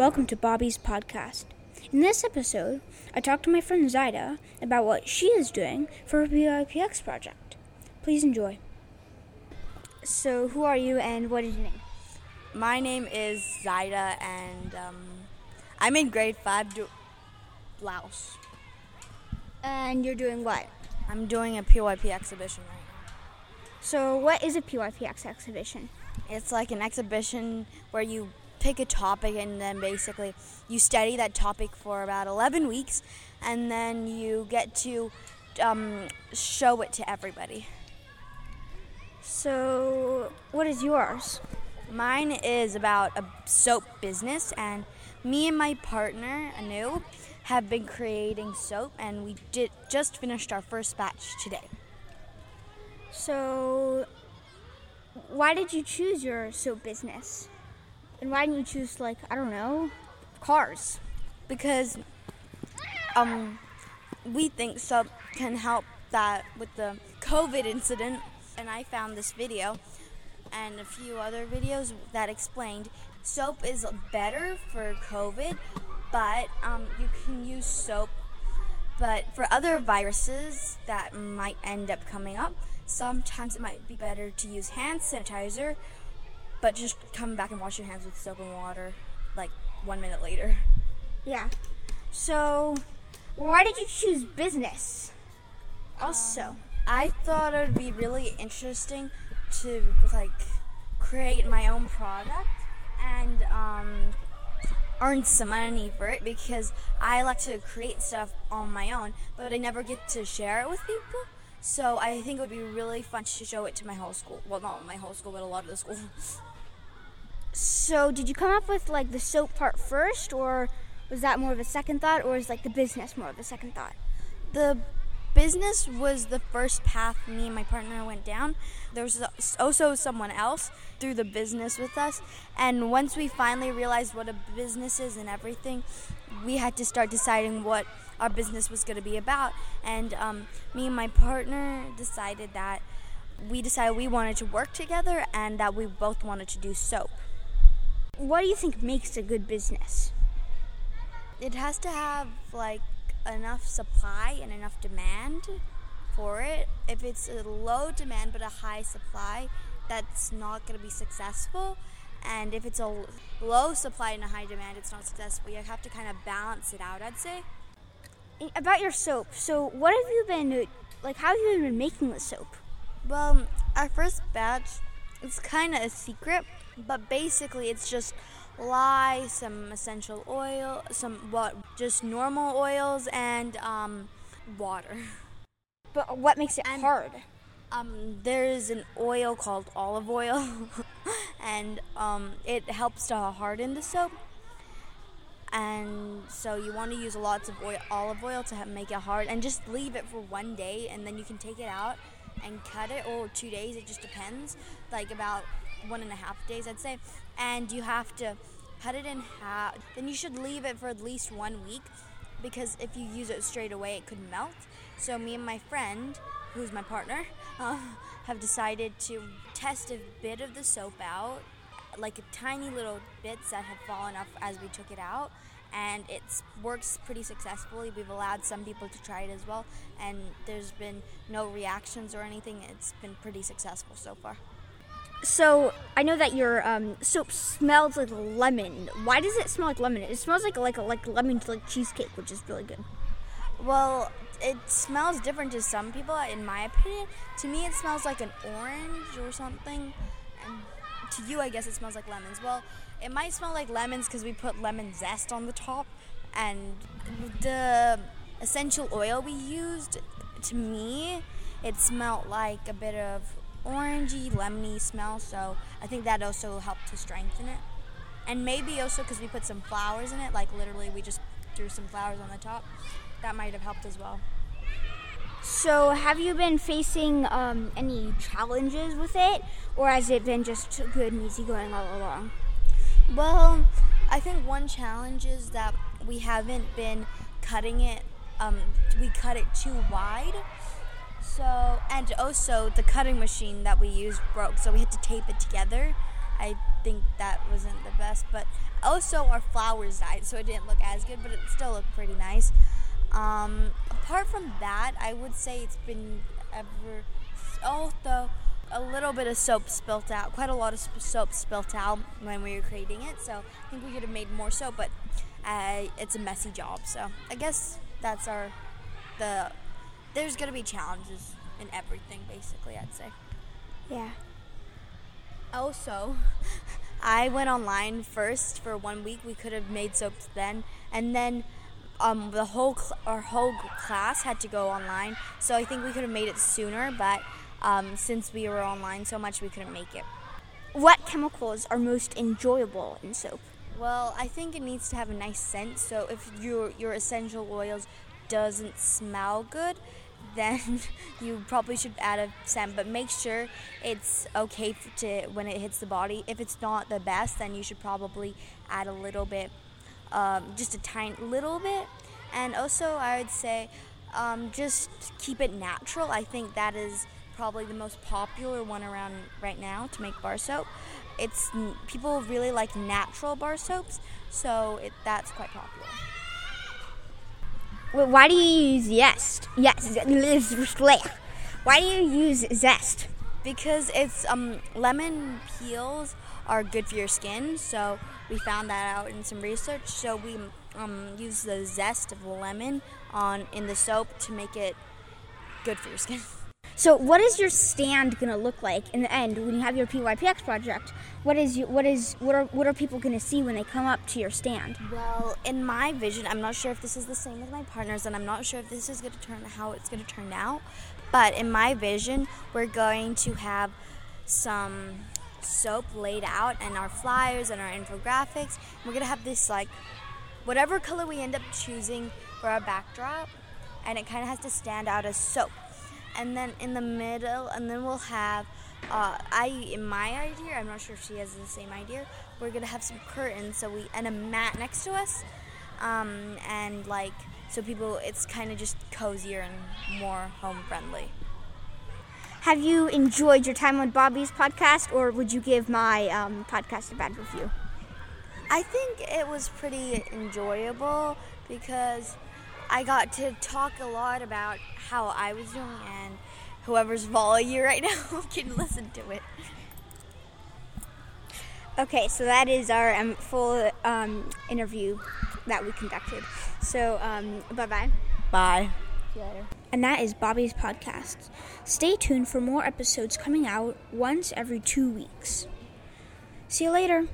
Welcome to Bobby's podcast. In this episode, I talked to my friend Zaida about what she is doing for her PYPX project. Please enjoy. So, who are you and what is your name? My name is Zaida, and um, I'm in grade five, do- Laos. And you're doing what? I'm doing a PYP exhibition right now. So, what is a PYPX exhibition? It's like an exhibition where you pick a topic and then basically you study that topic for about 11 weeks, and then you get to um, show it to everybody. So, what is yours? Mine is about a soap business, and me and my partner Anu have been creating soap, and we did just finished our first batch today. So, why did you choose your soap business? And why didn't you choose, like, I don't know, cars? because um, we think soap can help that with the COVID incident. And I found this video and a few other videos that explained soap is better for COVID, but um, you can use soap. But for other viruses that might end up coming up, sometimes it might be better to use hand sanitizer, but just come back and wash your hands with soap and water like one minute later. Yeah. So, why did you choose business? Also, I thought it would be really interesting to like create my own product and um, earn some money for it because I like to create stuff on my own, but I never get to share it with people. So I think it would be really fun to show it to my whole school. Well, not my whole school, but a lot of the schools. so did you come up with like the soap part first, or was that more of a second thought, or is like the business more of a second thought? the business was the first path me and my partner went down. There was also someone else through the business with us, and once we finally realized what a business is and everything, we had to start deciding what our business was going to be about. And um, me and my partner decided that we decided we wanted to work together and that we both wanted to do soap. What do you think makes a good business? It has to have like enough supply and enough demand for it. If it's a low demand but a high supply, that's not going to be successful. And if it's a low supply and a high demand, it's not successful. You have to kind of balance it out, I'd say. About your soap. So, what have you been like? How have you been making the soap? Well, our first batch it's kind of a secret, but basically it's just lye, some essential oil, some what, just normal oils, and um, water. But what makes it And- hard? Um, there's an oil called olive oil, and um, it helps to harden the soap. And so you want to use lots of oil, olive oil to make it hard, and just leave it for one day, and then you can take it out and cut it, or two days. It just depends, like about one and a half days, I'd say. And you have to cut it in half. Then you should leave it for at least one week, because if you use it straight away, it could melt. So me and my friend, who's my partner, uh, have decided to test a bit of the soap out, like tiny little bits that had fallen off as we took it out. And it works pretty successfully. We've allowed some people to try it as well, and there's been no reactions or anything. It's been pretty successful so far. So, I know that your um, soap smells like lemon. Why does it smell like lemon? It smells like like like lemon like cheesecake, which is really good. Well, it smells different to some people, in my opinion. To me, it smells like an orange or something. And to you, I guess it smells like lemons. Well, it might smell like lemons because we put lemon zest on the top. And the essential oil we used, to me, it smelled like a bit of orangey, lemony smell. So I think that also helped to strengthen it. And maybe also because we put some flowers in it, like literally we just threw some flowers on the top. That might have helped as well. So, have you been facing um, any challenges with it, or has it been just good and easy going all along? Well, I think one challenge is that we haven't been cutting it. Um, we cut it too wide. So, and also the cutting machine that we used broke, so we had to tape it together. I think that wasn't the best. But also, our flowers died, so it didn't look as good, but it still looked pretty nice. Um, apart from that, I would say it's been ever. The a little bit of soap spilt out, quite a lot of soap spilt out when we were creating it. So I think we could have made more soap, but uh, it's a messy job. So I guess that's our the. There's gonna be challenges in everything, basically. I'd say. Yeah. Also, I went online first for one week. We could have made soaps then, and then um, the whole cl- our whole class had to go online. So I think we could have made it sooner, but um, since we were online so much, we couldn't make it. What chemicals are most enjoyable in soap? Well, I think it needs to have a nice scent. So if your your essential oils doesn't smell good, then you probably should add a scent. But make sure it's okay to when it hits the body. If it's not the best, then you should probably add a little bit, um, just a tiny little bit. And also, I would say um, just keep it natural. I think that is probably the most popular one around right now to make bar soap. It's people really like natural bar soaps, so it, that's quite popular. Well, why do you use zest? Yes. Why do you use zest? Because it's um, lemon peels are good for your skin, so we found that out in some research. So we um, use the zest of lemon on in the soap to make it good for your skin. So, what is your stand going to look like in the end when you have your PYPX project? What is you, what is what are what are people going to see when they come up to your stand? Well, in my vision, I'm not sure if this is the same as my partner's, and I'm not sure if this is going to turn how it's going to turn out. But in my vision, we're going to have some soap laid out, and our flyers and our infographics. We're going to have this like whatever color we end up choosing for our backdrop, and it kind of has to stand out as soap. And then in the middle, and then we'll have. Uh, I in my idea, I'm not sure if she has the same idea. We're gonna have some curtains, so we and a mat next to us, um, and like so people, it's kind of just cozier and more home friendly. Have you enjoyed your time on Bobby's podcast, or would you give my um, podcast a bad review? I think it was pretty enjoyable because I got to talk a lot about how I was doing, and whoever's following you right now can listen to it. Okay, so that is our um, full um, interview that we conducted. So, um, bye bye. Bye. See you later. And that is Bobby's podcast. Stay tuned for more episodes coming out once every two weeks. See you later.